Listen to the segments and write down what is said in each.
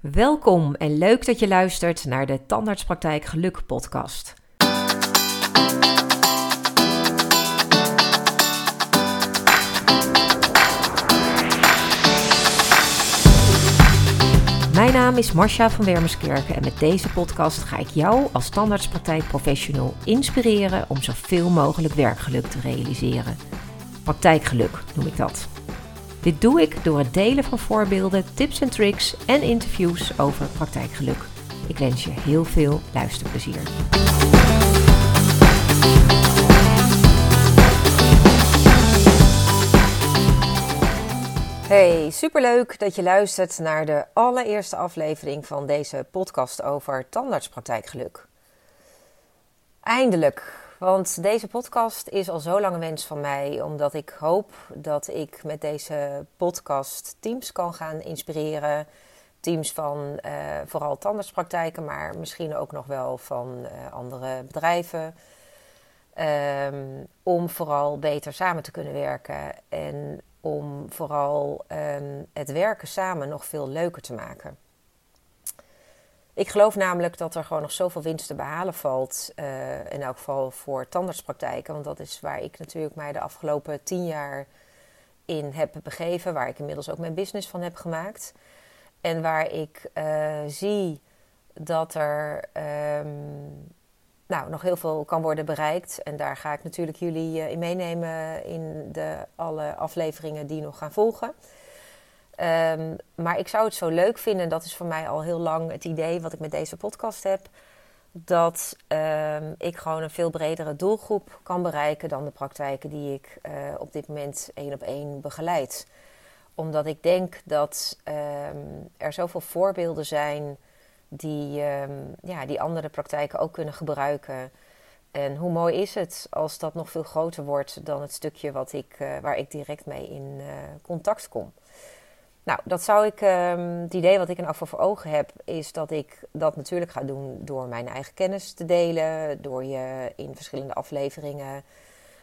Welkom en leuk dat je luistert naar de Tandartspraktijk Geluk podcast. Mijn naam is Marcia van Wermerskerken en met deze podcast ga ik jou als tandartspraktijkprofessional inspireren om zoveel mogelijk werkgeluk te realiseren. Praktijkgeluk noem ik dat. Dit doe ik door het delen van voorbeelden, tips en tricks en interviews over praktijkgeluk. Ik wens je heel veel luisterplezier. Hey, superleuk dat je luistert naar de allereerste aflevering van deze podcast over tandartspraktijkgeluk. Eindelijk want deze podcast is al zo lang een wens van mij, omdat ik hoop dat ik met deze podcast teams kan gaan inspireren. Teams van uh, vooral tandartspraktijken, maar misschien ook nog wel van uh, andere bedrijven. Um, om vooral beter samen te kunnen werken en om vooral um, het werken samen nog veel leuker te maken. Ik geloof namelijk dat er gewoon nog zoveel winst te behalen valt. Uh, in elk geval voor tandartspraktijken. Want dat is waar ik natuurlijk mij de afgelopen tien jaar in heb begeven. Waar ik inmiddels ook mijn business van heb gemaakt. En waar ik uh, zie dat er um, nou, nog heel veel kan worden bereikt. En daar ga ik natuurlijk jullie uh, in meenemen in de, alle afleveringen die nog gaan volgen. Um, maar ik zou het zo leuk vinden, dat is voor mij al heel lang het idee wat ik met deze podcast heb, dat um, ik gewoon een veel bredere doelgroep kan bereiken dan de praktijken die ik uh, op dit moment één op één begeleid. Omdat ik denk dat um, er zoveel voorbeelden zijn die, ja, die andere praktijken ook kunnen gebruiken. En hoe mooi is het als dat nog veel groter wordt dan het stukje wat ik, uh, waar ik direct mee in uh, contact kom. Nou, dat zou ik, um, het idee wat ik in afval voor ogen heb, is dat ik dat natuurlijk ga doen door mijn eigen kennis te delen, door je in verschillende afleveringen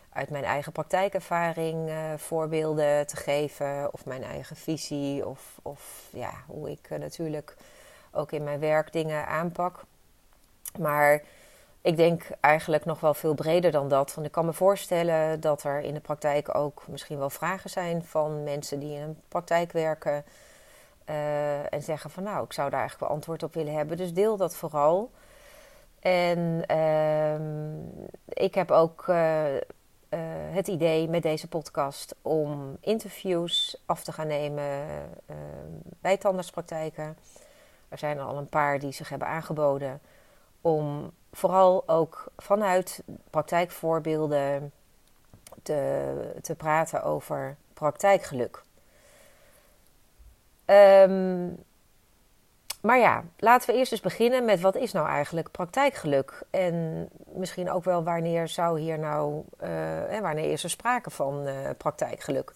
uit mijn eigen praktijkervaring uh, voorbeelden te geven, of mijn eigen visie, of, of ja, hoe ik uh, natuurlijk ook in mijn werk dingen aanpak. Maar ik denk eigenlijk nog wel veel breder dan dat. Want ik kan me voorstellen dat er in de praktijk ook misschien wel vragen zijn van mensen die in een praktijk werken. Uh, en zeggen van nou, ik zou daar eigenlijk wel antwoord op willen hebben. Dus deel dat vooral. En uh, ik heb ook uh, uh, het idee met deze podcast om interviews af te gaan nemen ehm, bij tandartspraktijken. Er zijn al een paar die zich hebben aangeboden om vooral ook vanuit praktijkvoorbeelden te, te praten over praktijkgeluk. Um, maar ja, laten we eerst eens beginnen met wat is nou eigenlijk praktijkgeluk? En misschien ook wel wanneer zou hier nou, uh, wanneer is er sprake van uh, praktijkgeluk?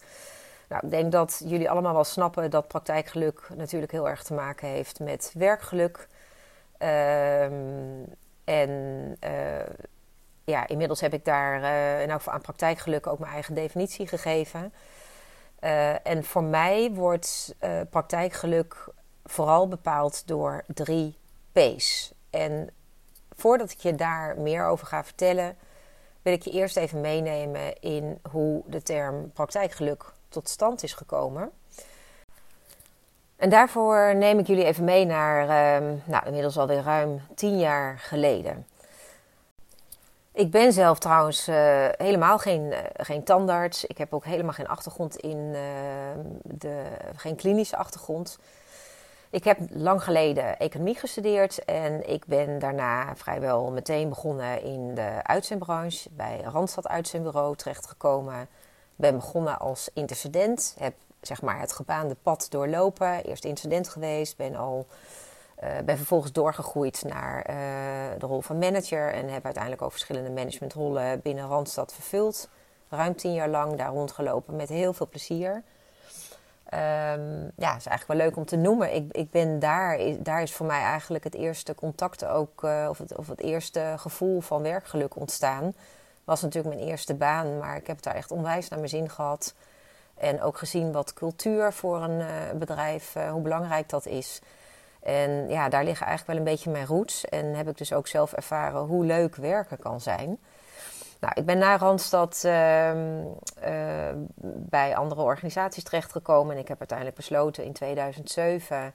Nou, ik denk dat jullie allemaal wel snappen dat praktijkgeluk natuurlijk heel erg te maken heeft met werkgeluk. Um, en uh, ja, inmiddels heb ik daar uh, in elk aan praktijkgeluk ook mijn eigen definitie gegeven. Uh, en voor mij wordt praktijkgeluk vooral bepaald door drie P's. En voordat ik je daar meer over ga vertellen, wil ik je eerst even meenemen in hoe de term praktijkgeluk tot stand is gekomen. En daarvoor neem ik jullie even mee naar, uh, nou, inmiddels alweer ruim tien jaar geleden. Ik ben zelf trouwens uh, helemaal geen, uh, geen tandarts. Ik heb ook helemaal geen achtergrond in uh, de, geen klinische achtergrond. Ik heb lang geleden economie gestudeerd en ik ben daarna vrijwel meteen begonnen in de uitzendbranche. Bij Randstad Uitzendbureau terechtgekomen. Ben begonnen als intercedent. Heb zeg maar het gebaande pad doorlopen. Eerst incident geweest, ben al uh, ben vervolgens doorgegroeid naar uh, de rol van manager en heb uiteindelijk ook verschillende managementrollen binnen Randstad vervuld. Ruim tien jaar lang daar rondgelopen met heel veel plezier. Um, ja, is eigenlijk wel leuk om te noemen. Ik, ik ben daar, daar is voor mij eigenlijk het eerste contact ook, uh, of, het, of het eerste gevoel van werkgeluk ontstaan. Was natuurlijk mijn eerste baan, maar ik heb het daar echt onwijs naar mijn zin gehad. En ook gezien wat cultuur voor een uh, bedrijf, uh, hoe belangrijk dat is. En ja, daar liggen eigenlijk wel een beetje mijn roots. En heb ik dus ook zelf ervaren hoe leuk werken kan zijn. Nou, ik ben na Randstad uh, uh, bij andere organisaties terechtgekomen. En ik heb uiteindelijk besloten in 2007,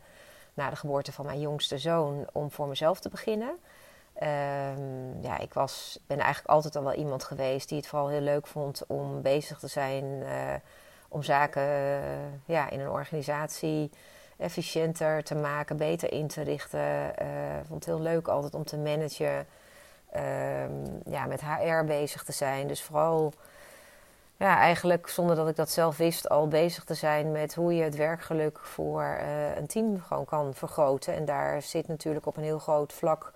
na de geboorte van mijn jongste zoon, om voor mezelf te beginnen. Um, ja, ik was, ben eigenlijk altijd al wel iemand geweest die het vooral heel leuk vond om bezig te zijn. Uh, om zaken ja, in een organisatie efficiënter te maken, beter in te richten. Ik vond het heel leuk altijd om te managen um, ja, met HR bezig te zijn. Dus vooral ja, eigenlijk zonder dat ik dat zelf wist, al bezig te zijn met hoe je het werkgeluk voor uh, een team gewoon kan vergroten. En daar zit natuurlijk op een heel groot vlak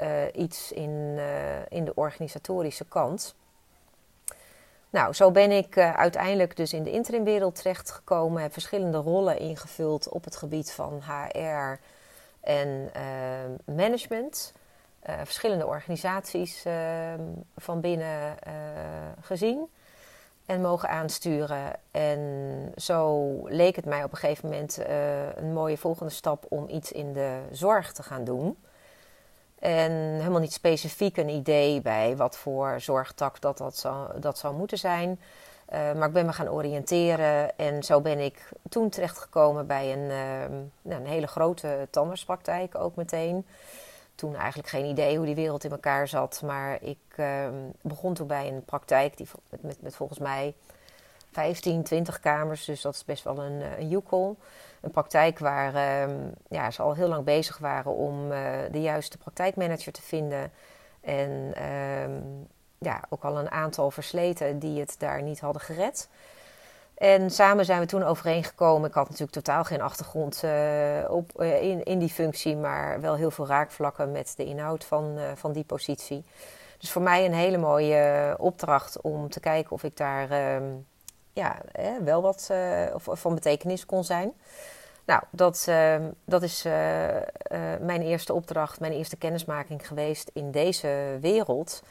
uh, iets in, uh, in de organisatorische kant. Nou, zo ben ik uiteindelijk dus in de interimwereld terechtgekomen. Heb verschillende rollen ingevuld op het gebied van HR en management. Uh, verschillende organisaties uh, van binnen gezien en mogen aansturen. En zo leek het mij op een gegeven moment een mooie volgende stap om iets in de zorg te gaan doen. En helemaal niet specifiek een idee bij wat voor zorgtak dat, dat, zou, dat zou moeten zijn. maar ik ben me gaan oriënteren en zo ben ik toen terechtgekomen bij een, nou, een hele grote tandartspraktijk ook meteen toen eigenlijk geen idee hoe die wereld in elkaar zat. Maar ik uh, begon toen bij een praktijk die, met, volgens mij 15, 20 kamers. Dus dat is best wel een, eh, een. Een praktijk waar uh, ja, ze al heel lang bezig waren om uh, de juiste praktijkmanager te vinden. En ehm, ja, ook al een aantal versleten die het daar niet hadden gered. En samen zijn we toen overeengekomen. Ik had natuurlijk totaal geen achtergrond uh, op, uh, in, in die functie, maar wel heel veel raakvlakken met de inhoud van, van die positie. Dus voor mij een hele mooie opdracht om te kijken of ik daar ehm, ja, wel wat of, van betekenis kon zijn. Nou, dat, ehm, dat is mijn eerste opdracht, mijn eerste kennismaking geweest in deze wereld.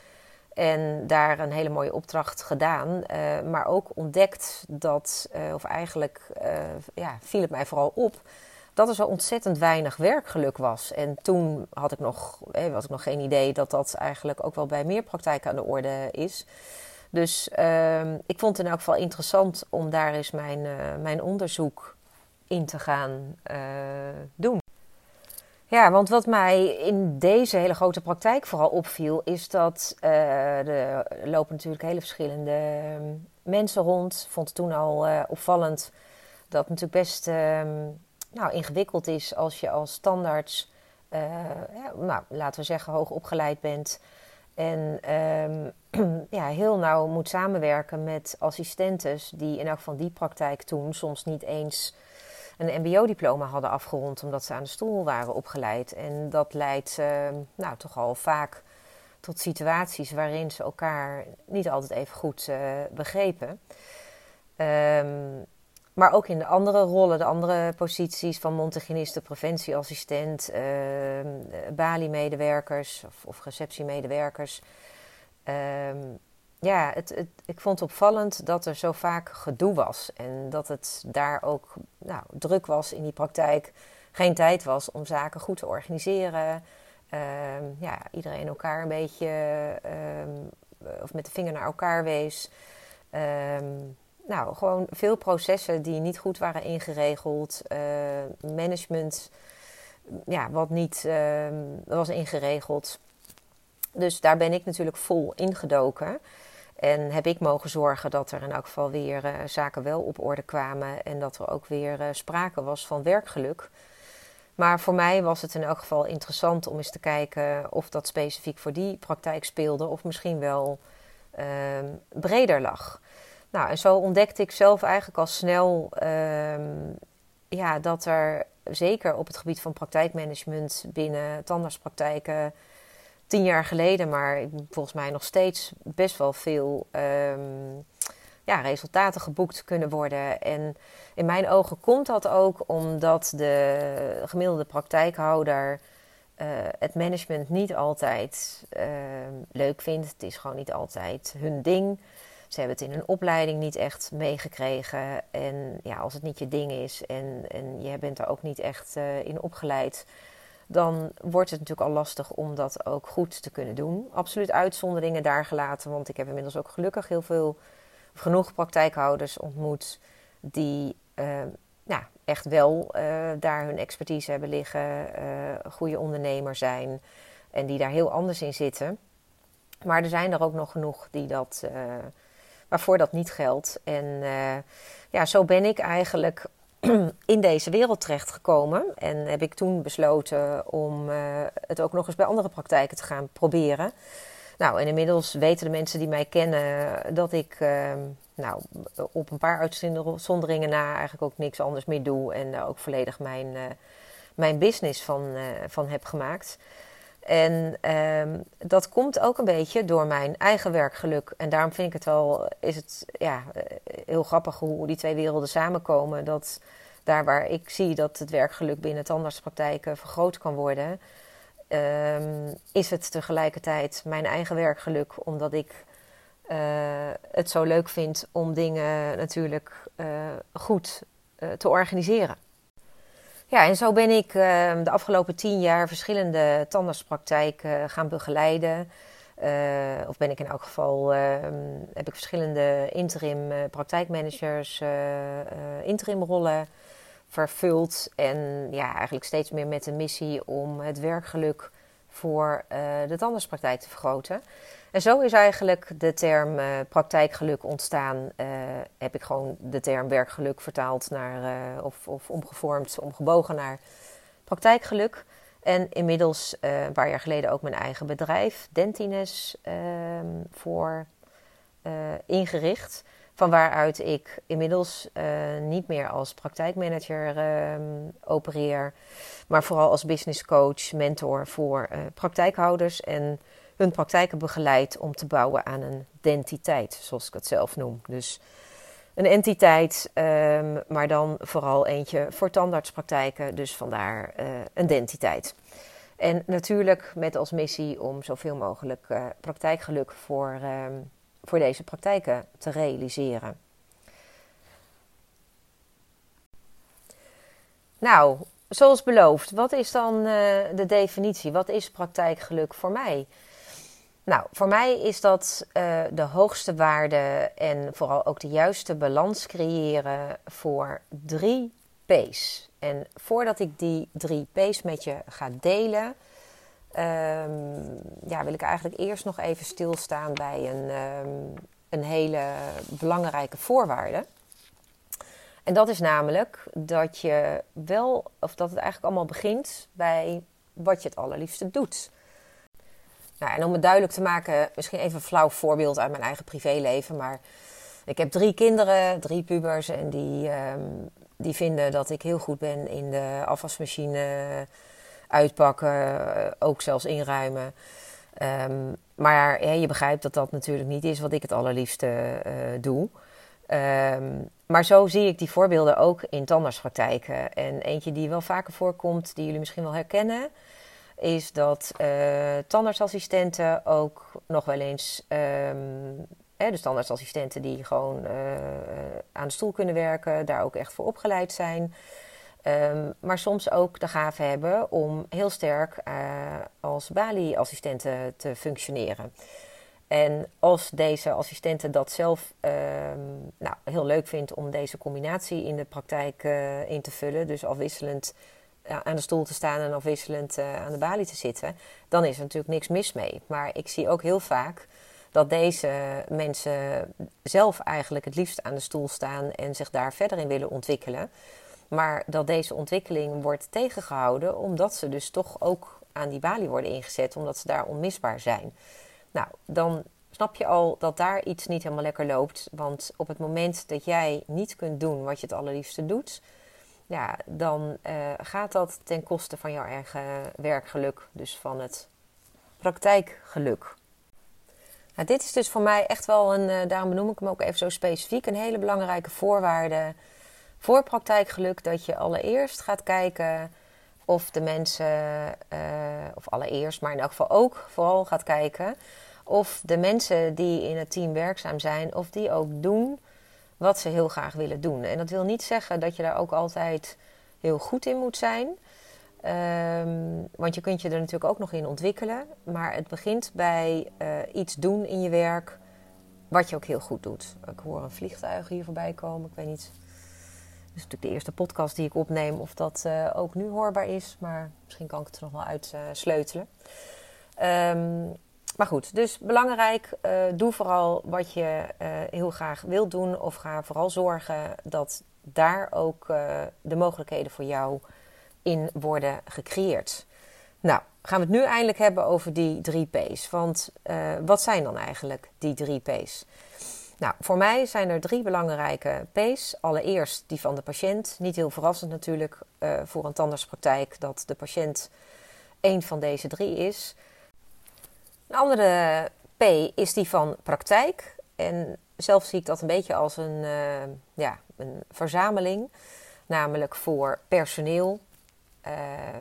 En daar een hele mooie opdracht gedaan. Maar ook ontdekt dat, of eigenlijk ja, viel het mij vooral op, dat er zo ontzettend weinig werkgeluk was. En toen had ik nog, eh, had ik nog geen idee dat dat eigenlijk ook wel bij meer praktijken aan de orde is. Dus ehm, ik vond het in elk geval interessant om daar eens mijn, mijn onderzoek in te gaan doen. Ja, want wat mij in deze hele grote praktijk vooral opviel, is dat uh, er lopen natuurlijk hele verschillende ehm, mensen rond. Ik vond het toen al opvallend dat het natuurlijk best uh, nou, ingewikkeld is als je als standaards, uh, ja, nou, laten we zeggen, hoog opgeleid bent. En um, ja, heel nauw moet samenwerken met assistentes die in elk van die praktijk toen soms niet eens een MBO-diploma hadden afgerond omdat ze aan de stoel waren opgeleid. En dat leidt uh, nou, toch al vaak tot situaties waarin ze elkaar niet altijd even goed uh, begrepen. Um, maar ook in de andere rollen, de andere posities van mondhygiëniste, preventieassistent, uh, Bali-medewerkers of, of receptiemedewerkers. Um, ja, het, het, ik vond het opvallend dat er zo vaak gedoe was. En dat het daar ook nou, druk was in die praktijk. Geen tijd was om zaken goed te organiseren. Um, ja, iedereen elkaar een beetje of met de vinger naar elkaar wees. Nou, gewoon veel processen die niet goed waren ingeregeld. Uh, management, ja, wat niet was ingeregeld. Dus daar ben ik natuurlijk vol ingedoken. En heb ik mogen zorgen dat er in elk geval weer uh, zaken wel op orde kwamen en dat er ook weer uh, sprake was van werkgeluk. Maar voor mij was het in elk geval interessant om eens te kijken of dat specifiek voor die praktijk speelde of misschien wel uh, breder lag. Nou, en zo ontdekte ik zelf eigenlijk al snel ehm, ja, dat er zeker op het gebied van praktijkmanagement binnen tandartspraktijken tien jaar geleden, maar volgens mij nog steeds best wel veel um, ja, resultaten geboekt kunnen worden. En in mijn ogen komt dat ook omdat de gemiddelde praktijkhouder uh, het management niet altijd uh, leuk vindt. Het is gewoon niet altijd hun ding. Ze hebben het in hun opleiding niet echt meegekregen. En ja, als het niet je ding is en, en je bent daar ook niet echt uh, in opgeleid, dan wordt het natuurlijk al lastig om dat ook goed te kunnen doen. Absoluut uitzonderingen daar gelaten, want ik heb inmiddels ook gelukkig heel veel, genoeg praktijkhouders ontmoet die uh, nou, echt wel uh, daar hun expertise hebben liggen, uh, goede ondernemer zijn en die daar heel anders in zitten. Maar er zijn er ook nog genoeg die dat, waarvoor dat niet geldt. En ja, zo ben ik eigenlijk in deze wereld terechtgekomen. En heb ik toen besloten om het ook nog eens bij andere praktijken te gaan proberen. Nou, en inmiddels weten de mensen die mij kennen dat ik nou, op een paar uitzonderingen na eigenlijk ook niks anders meer doe. En daar ook volledig mijn, uh, mijn business van, van heb gemaakt. En um, dat komt ook een beetje door mijn eigen werkgeluk. En daarom vind ik het wel, is het ja, heel grappig hoe die twee werelden samenkomen. Dat daar waar ik zie dat het werkgeluk binnen tandartspraktijken vergroot kan worden, um, is het tegelijkertijd mijn eigen werkgeluk, omdat ik uh, het zo leuk vind om dingen natuurlijk uh, goed uh, te organiseren. Ja, en zo ben ik de afgelopen tien jaar verschillende tandartspraktijken gaan begeleiden. of ben ik in elk geval, heb ik verschillende interim praktijkmanagers, interimrollen vervuld. En ja, eigenlijk steeds meer met de missie om het werkgeluk voor de tandartspraktijk te vergroten. En zo is eigenlijk de term uh, praktijkgeluk ontstaan. Uh, heb ik gewoon de term werkgeluk vertaald naar, uh, of, of omgevormd, omgebogen naar praktijkgeluk. En inmiddels een paar jaar geleden ook mijn eigen bedrijf, Dentines, ehm, voor ingericht. Van waaruit ik inmiddels niet meer als praktijkmanager ehm, opereer, maar vooral als business coach, mentor voor praktijkhouders en hun praktijken begeleid om te bouwen aan een identiteit, zoals ik het zelf noem. Dus een entiteit, um, maar dan vooral eentje voor tandartspraktijken, dus vandaar uh, een identiteit. En natuurlijk met als missie om zoveel mogelijk uh, praktijkgeluk voor, um, voor deze praktijken te realiseren. Nou, zoals beloofd, wat is dan uh, de definitie? Wat is praktijkgeluk voor mij? Nou, voor mij is dat uh, de hoogste waarde en vooral ook de juiste balans creëren voor drie P's. En voordat ik die drie P's met je ga delen, um, ja, wil ik eigenlijk eerst nog even stilstaan bij een, um, een hele belangrijke voorwaarde. En dat is namelijk dat je wel, of dat het eigenlijk allemaal begint bij wat je het allerliefste doet. Nou, en om het duidelijk te maken, misschien even een flauw voorbeeld uit mijn eigen privéleven. Maar ik heb drie kinderen, drie pubers. En die, um, die vinden dat ik heel goed ben in de afwasmachine uitpakken, ook zelfs inruimen. Um, maar ja, je begrijpt dat dat natuurlijk niet is wat ik het allerliefste uh, doe. Um, maar zo zie ik die voorbeelden ook in tandartspraktijken. En eentje die wel vaker voorkomt, die jullie misschien wel herkennen is dat uh, tandartsassistenten ook nog wel eens, um, hè, dus tandartsassistenten die gewoon uh, aan de stoel kunnen werken, daar ook echt voor opgeleid zijn. Um, maar soms ook de gave hebben om heel sterk uh, als Bali-assistenten te functioneren. En als deze assistenten dat zelf um, nou, heel leuk vindt om deze combinatie in de praktijk in te vullen, dus afwisselend aan de stoel te staan en afwisselend uh, aan de balie te zitten, dan is er natuurlijk niks mis mee. Maar ik zie ook heel vaak dat deze mensen zelf eigenlijk het liefst aan de stoel staan en zich daar verder in willen ontwikkelen. Maar dat deze ontwikkeling wordt tegengehouden omdat ze dus toch ook aan die balie worden ingezet, omdat ze daar onmisbaar zijn. Nou, dan snap je al dat daar iets niet helemaal lekker loopt. Want op het moment dat jij niet kunt doen wat je het allerliefste doet, ja, dan uh, gaat dat ten koste van jouw eigen werkgeluk, dus van het praktijkgeluk. Nou, dit is dus voor mij echt wel een, uh, daarom benoem ik hem ook even zo specifiek, een hele belangrijke voorwaarde voor praktijkgeluk. Dat je allereerst gaat kijken of de mensen, uh, of allereerst, maar in elk geval ook vooral gaat kijken of de mensen die in het team werkzaam zijn, of die ook doen wat ze heel graag willen doen. En dat wil niet zeggen dat je daar ook altijd heel goed in moet zijn. Um, want je kunt je er natuurlijk ook nog in ontwikkelen. Maar het begint bij uh, iets doen in je werk wat je ook heel goed doet. Ik hoor een vliegtuig hier voorbij komen. Ik weet niet. Het is natuurlijk de eerste podcast die ik opneem of dat uh, ook nu hoorbaar is. Maar misschien kan ik het er nog wel uit uh, sleutelen. Um, maar goed, dus belangrijk, uh, doe vooral wat je uh, heel graag wilt doen. Of ga vooral zorgen dat daar ook uh, de mogelijkheden voor jou in worden gecreëerd. Nou, gaan we het nu eindelijk hebben over die drie P's. Want wat zijn dan eigenlijk die drie P's? Nou, voor mij zijn er drie belangrijke P's. Allereerst die van de patiënt. Niet heel verrassend natuurlijk voor een tandartspraktijk dat de patiënt één van deze drie is. Een andere P is die van praktijk. En zelf zie ik dat een beetje als een, uh, ja, een verzameling. Namelijk voor personeel. Uh,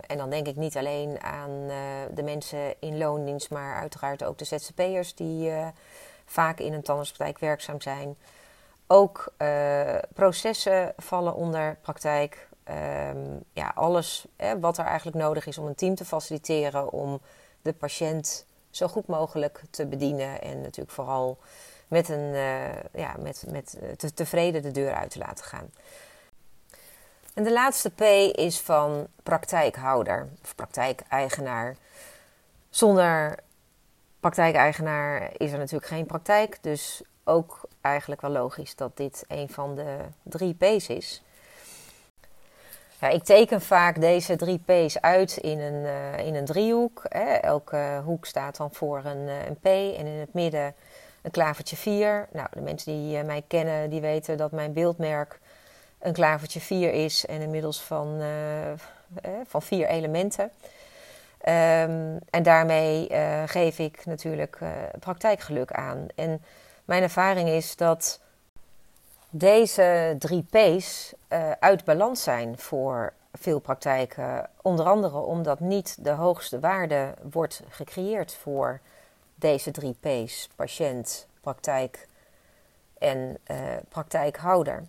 en dan denk ik niet alleen aan uh, de mensen in loondienst, maar uiteraard ook de ZZP'ers die vaak in een tandartspraktijk werkzaam zijn. Ook processen vallen onder praktijk. Um, ja, alles hè, wat er eigenlijk nodig is om een team te faciliteren om de patiënt zo goed mogelijk te bedienen. En natuurlijk vooral met, een, uh, ja, met, met te, tevreden de deur uit te laten gaan. En de laatste P is van praktijkhouder of praktijkeigenaar. Zonder praktijkeigenaar is er natuurlijk geen praktijk. Dus ook eigenlijk wel logisch dat dit een van de drie P's is. Ja, ik teken vaak deze drie P's uit in een, uh, in een driehoek. Hè. Elke hoek staat dan voor een, uh, een P en in het midden een klavertje 4. Nou, de mensen die uh, mij kennen, die weten dat mijn beeldmerk een klavertje 4 is en inmiddels van, van vier elementen. Um, en daarmee geef ik natuurlijk praktijkgeluk aan. En mijn ervaring is dat deze drie P's uh, uit balans zijn voor veel praktijken. Onder andere omdat niet de hoogste waarde wordt gecreëerd voor deze drie P's: patiënt, praktijk en uh, praktijkhouder.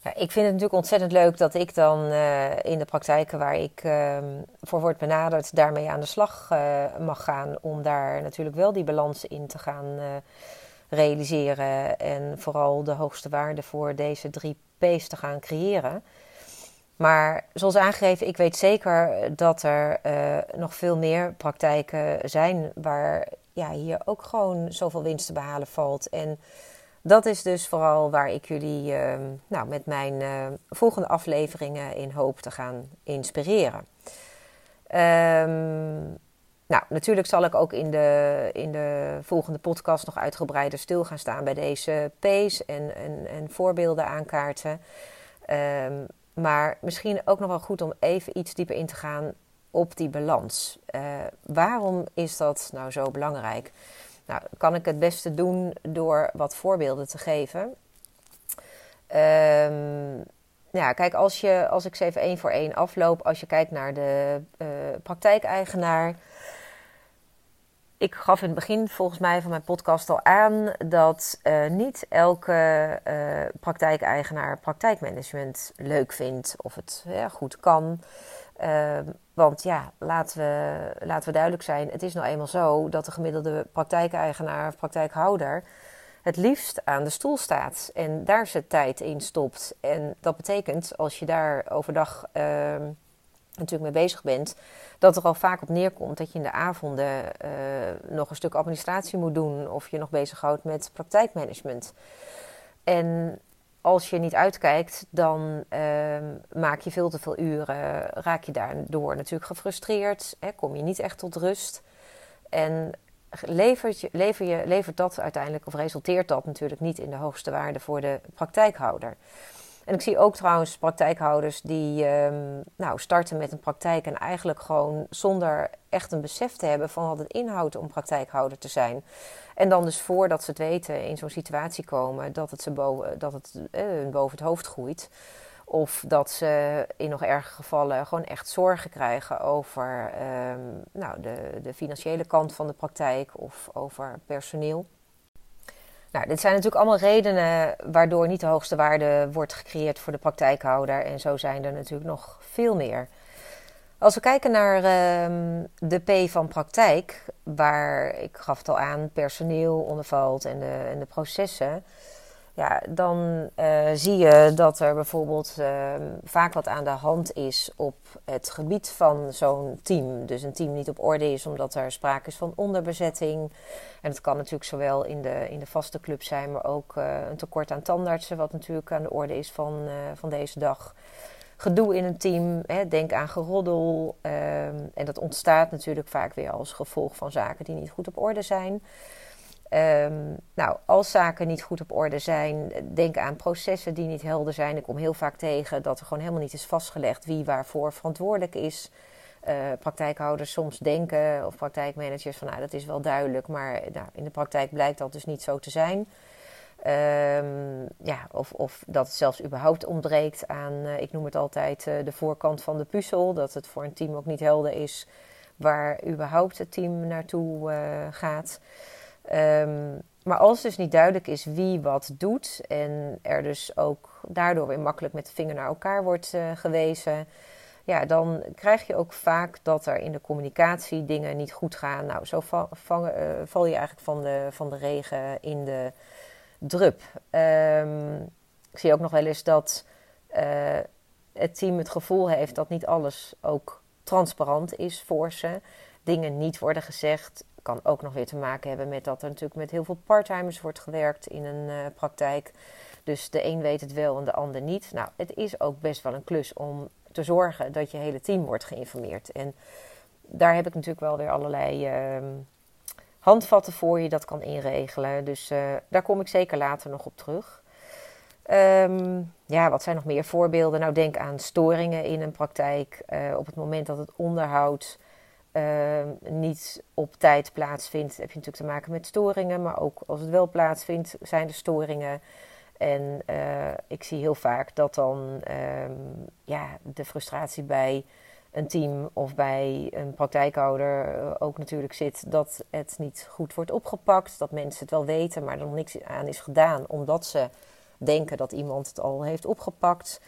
Ja, ik vind het natuurlijk ontzettend leuk dat ik dan uh, in de praktijken waar ik uh, voor word benaderd, daarmee aan de slag mag gaan. Om daar natuurlijk wel die balans in te gaan realiseren en vooral de hoogste waarde voor deze drie P's te gaan creëren. Maar zoals aangegeven, ik weet zeker dat er uh, nog veel meer praktijken zijn waar ja, hier ook gewoon zoveel winst te behalen valt. En dat is dus vooral waar ik jullie uh, nou, met mijn uh, volgende afleveringen in hoop te gaan inspireren. Um, nou, natuurlijk zal ik ook in de, in de volgende podcast nog uitgebreider stil gaan staan bij deze P's en, en, en voorbeelden aankaarten. Um, maar misschien ook nog wel goed om even iets dieper in te gaan op die balans. Uh, waarom is dat nou zo belangrijk? Nou, kan ik het beste doen door wat voorbeelden te geven. Um, ja, kijk, als, je, als ik ze even één voor één afloop, als je kijkt naar de uh, praktijkeigenaar ik gaf in het begin volgens mij van mijn podcast al aan dat uh, niet elke uh, praktijkeigenaar praktijkmanagement leuk vindt of het ja, goed kan. Uh, want ja, laten we, laten we duidelijk zijn: het is nou eenmaal zo dat de gemiddelde praktijkeigenaar of praktijkhouder het liefst aan de stoel staat en daar zijn tijd in stopt. En dat betekent als je daar overdag ehm, natuurlijk mee bezig bent, dat er al vaak op neerkomt dat je in de avonden uh, nog een stuk administratie moet doen of je nog bezighoudt met praktijkmanagement. En als je niet uitkijkt, dan uh, maak je veel te veel uren, raak je daardoor natuurlijk gefrustreerd, hè, kom je niet echt tot rust. En levert, lever je, levert dat uiteindelijk, of resulteert dat natuurlijk niet in de hoogste waarde voor de praktijkhouder. En ik zie ook trouwens praktijkhouders die um, nou, starten met een praktijk en eigenlijk gewoon zonder echt een besef te hebben van wat het inhoudt om praktijkhouder te zijn. En dan dus voordat ze het weten in zo'n situatie komen dat het, ze boven, dat het eh, boven het hoofd groeit. Of dat ze in nog erge gevallen gewoon echt zorgen krijgen over ehm, nou, de, de financiële kant van de praktijk of over personeel. Nou, dit zijn natuurlijk allemaal redenen waardoor niet de hoogste waarde wordt gecreëerd voor de praktijkhouder. En zo zijn er natuurlijk nog veel meer. Als we kijken naar uh, de P van praktijk, waar ik gaf het al aan, personeel ondervalt en de, en de processen ja, dan uh, zie je dat er bijvoorbeeld uh, vaak wat aan de hand is op het gebied van zo'n team. Dus een team niet op orde is omdat er sprake is van onderbezetting. En het kan natuurlijk zowel in de, in de vaste club zijn, maar ook uh, een tekort aan tandartsen, wat natuurlijk aan de orde is van, van deze dag. Gedoe in een team, hè, denk aan geroddel. Ehm, en dat ontstaat natuurlijk vaak weer als gevolg van zaken die niet goed op orde zijn. Um, nou, als zaken niet goed op orde zijn, denk aan processen die niet helder zijn. Ik kom heel vaak tegen dat er gewoon helemaal niet is vastgelegd wie waarvoor verantwoordelijk is. Uh, praktijkhouders soms denken, of praktijkmanagers, van nou dat is wel duidelijk, maar nou, in de praktijk blijkt dat dus niet zo te zijn. Um, ja, of, of dat het zelfs überhaupt ontbreekt aan, uh, ik noem het altijd, uh, de voorkant van de puzzel. Dat het voor een team ook niet helder is waar überhaupt het team naartoe gaat. Um, maar als dus niet duidelijk is wie wat doet en er dus ook daardoor weer makkelijk met de vinger naar elkaar wordt uh, gewezen, ja, dan krijg je ook vaak dat er in de communicatie dingen niet goed gaan. Nou, zo uh, val je eigenlijk van de, van de regen in de drup. Um, ik zie ook nog wel eens dat uh, het team het gevoel heeft dat niet alles ook transparant is voor ze. Dingen niet worden gezegd, kan ook nog weer te maken hebben met dat er natuurlijk met heel veel parttimers wordt gewerkt in een uh, praktijk. Dus de een weet het wel en de ander niet. Nou, het is ook best wel een klus om te zorgen dat je hele team wordt geïnformeerd. En daar heb ik natuurlijk wel weer allerlei uh, handvatten voor je dat kan inregelen. Dus uh, daar kom ik zeker later nog op terug. Um, ja, wat zijn nog meer voorbeelden? Nou, denk aan storingen in een praktijk. Uh, op het moment dat het onderhoud uh, niet op tijd plaatsvindt, heb je natuurlijk te maken met storingen. Maar ook als het wel plaatsvindt, zijn er storingen. En uh, ik zie heel vaak dat dan um, ja, de frustratie bij een team of bij een praktijkhouder uh, ook natuurlijk zit dat het niet goed wordt opgepakt. Dat mensen het wel weten, maar er nog niks aan is gedaan, omdat ze denken dat iemand het al heeft opgepakt.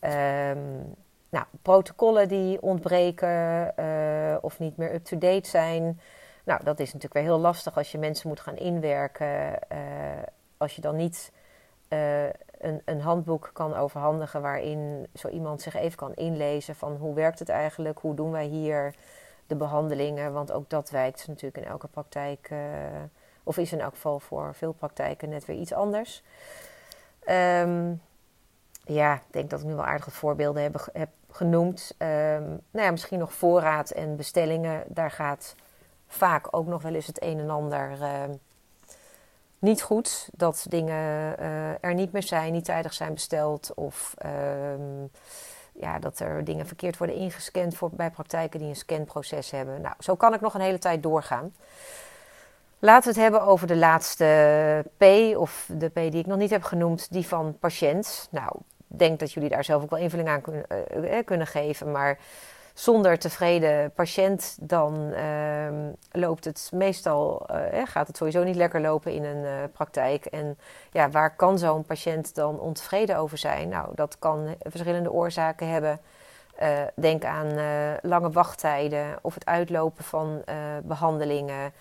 Um, nou, protocollen die ontbreken uh, of niet meer up-to-date zijn. Nou, dat is natuurlijk weer heel lastig als je mensen moet gaan inwerken. Uh, als je dan niet uh, een, een, handboek kan overhandigen waarin zo iemand zich even kan inlezen van hoe werkt het eigenlijk, hoe doen wij hier de behandelingen. Want ook dat wijkt natuurlijk in elke praktijk, of is in elk geval voor veel praktijken net weer iets anders. Um, ja, ik denk dat ik nu wel aardige voorbeelden heb, genoemd. Um, nou ja, misschien nog voorraad en bestellingen. Daar gaat vaak ook nog wel eens het een en ander uh, niet goed. Dat dingen uh, er niet meer zijn, niet tijdig zijn besteld. Of um, ja, dat er dingen verkeerd worden ingescand voor, bij praktijken die een scanproces hebben. Nou, zo kan ik nog een hele tijd doorgaan. Laten we het hebben over de laatste P, of de P die ik nog niet heb genoemd, die van patiënt. Nou, denk dat jullie daar zelf ook wel invulling aan kunnen, uh, kunnen geven. Maar zonder tevreden patiënt, dan uh, loopt het meestal, uh, gaat het sowieso niet lekker lopen in een praktijk. En ja, waar kan zo'n patiënt dan ontevreden over zijn? Nou, dat kan verschillende oorzaken hebben. denk aan lange wachttijden of het uitlopen van behandelingen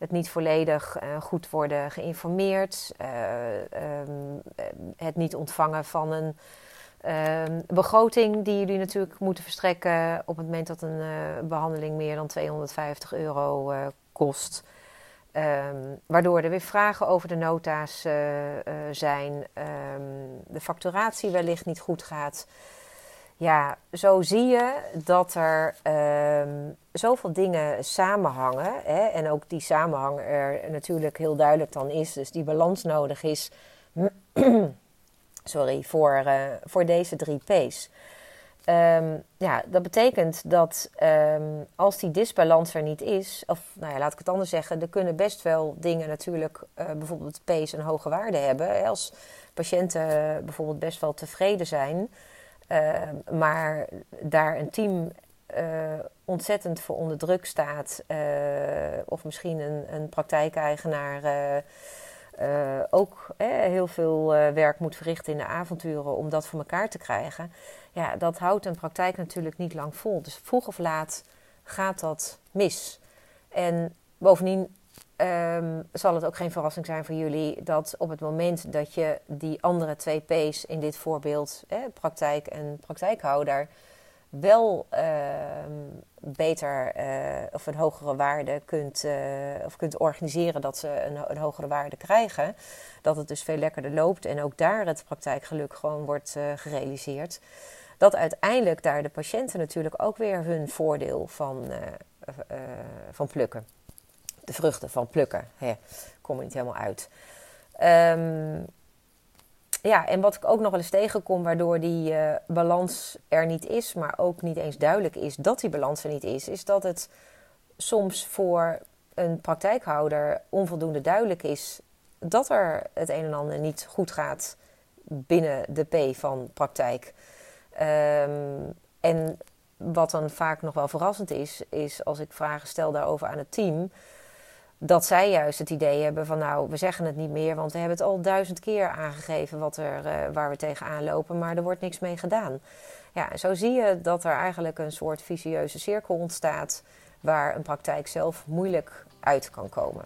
het niet volledig uh, goed worden geïnformeerd, uh, um, het niet ontvangen van een um, begroting die jullie natuurlijk moeten verstrekken op het moment dat een behandeling meer dan 250 euro kost. Um, waardoor er weer vragen over de nota's zijn, de facturatie wellicht niet goed gaat. Ja, zo zie je dat er um, zoveel dingen samenhangen. Hè, en ook die samenhang er natuurlijk heel duidelijk dan is. Dus die balans nodig is sorry, voor, uh, voor deze drie P's. Um, ja, dat betekent dat um, als die disbalans er niet is, of nou ja, laat ik het anders zeggen, er kunnen best wel dingen natuurlijk, uh, bijvoorbeeld P's een hoge waarde hebben. Als patiënten bijvoorbeeld best wel tevreden zijn, maar daar een team ontzettend voor onder druk staat, of misschien een, een praktijkeigenaar ook heel veel werk moet verrichten in de avonturen om dat voor elkaar te krijgen, ja, dat houdt een praktijk natuurlijk niet lang vol. Dus vroeg of laat gaat dat mis. En bovendien um, zal het ook geen verrassing zijn voor jullie dat op het moment dat je die andere twee P's in dit voorbeeld, praktijk en praktijkhouder, wel uh, beter uh, of een hogere waarde kunt, uh, of kunt organiseren dat ze een, een, hogere waarde krijgen. Dat het dus veel lekkerder loopt en ook daar het praktijkgeluk gewoon wordt uh, gerealiseerd dat uiteindelijk daar de patiënten natuurlijk ook weer hun voordeel van, van plukken. De vruchten van plukken. Hè, kom er niet helemaal uit. Um, ja, en wat ik ook nog wel eens tegenkom, waardoor die uh, balans er niet is, maar ook niet eens duidelijk is dat die balans er niet is, is dat het soms voor een praktijkhouder onvoldoende duidelijk is dat er het een en ander niet goed gaat binnen de P van praktijk. Um, en wat dan vaak nog wel verrassend is, is als ik vragen stel daarover aan het team, dat zij juist het idee hebben van nou, we zeggen het niet meer, want we hebben het al duizend keer aangegeven wat er, uh, waar we tegenaan lopen, maar er wordt niks mee gedaan. Ja, zo zie je dat er eigenlijk een soort vicieuze cirkel ontstaat waar een praktijk zelf moeilijk uit kan komen.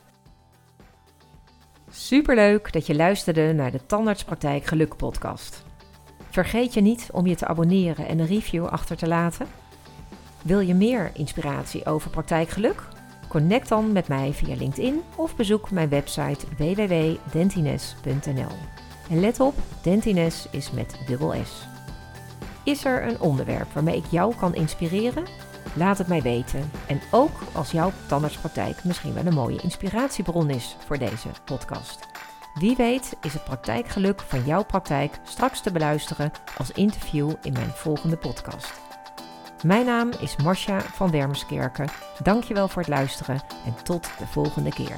Superleuk dat je luisterde naar de Tandartspraktijk Geluk podcast. Vergeet je niet om je te abonneren en een review achter te laten. Wil je meer inspiratie over praktijkgeluk? Connect dan met mij via LinkedIn of bezoek mijn website www.dentines.nl. En let op, Dentines is met dubbel S. Is er een onderwerp waarmee ik jou kan inspireren? Laat het mij weten. En ook als jouw tandartspraktijk misschien wel een mooie inspiratiebron is voor deze podcast. Wie weet is het praktijkgeluk van jouw praktijk straks te beluisteren als interview in mijn volgende podcast. Mijn naam is Marcia van Wermerskerken. Dankjewel voor het luisteren en tot de volgende keer.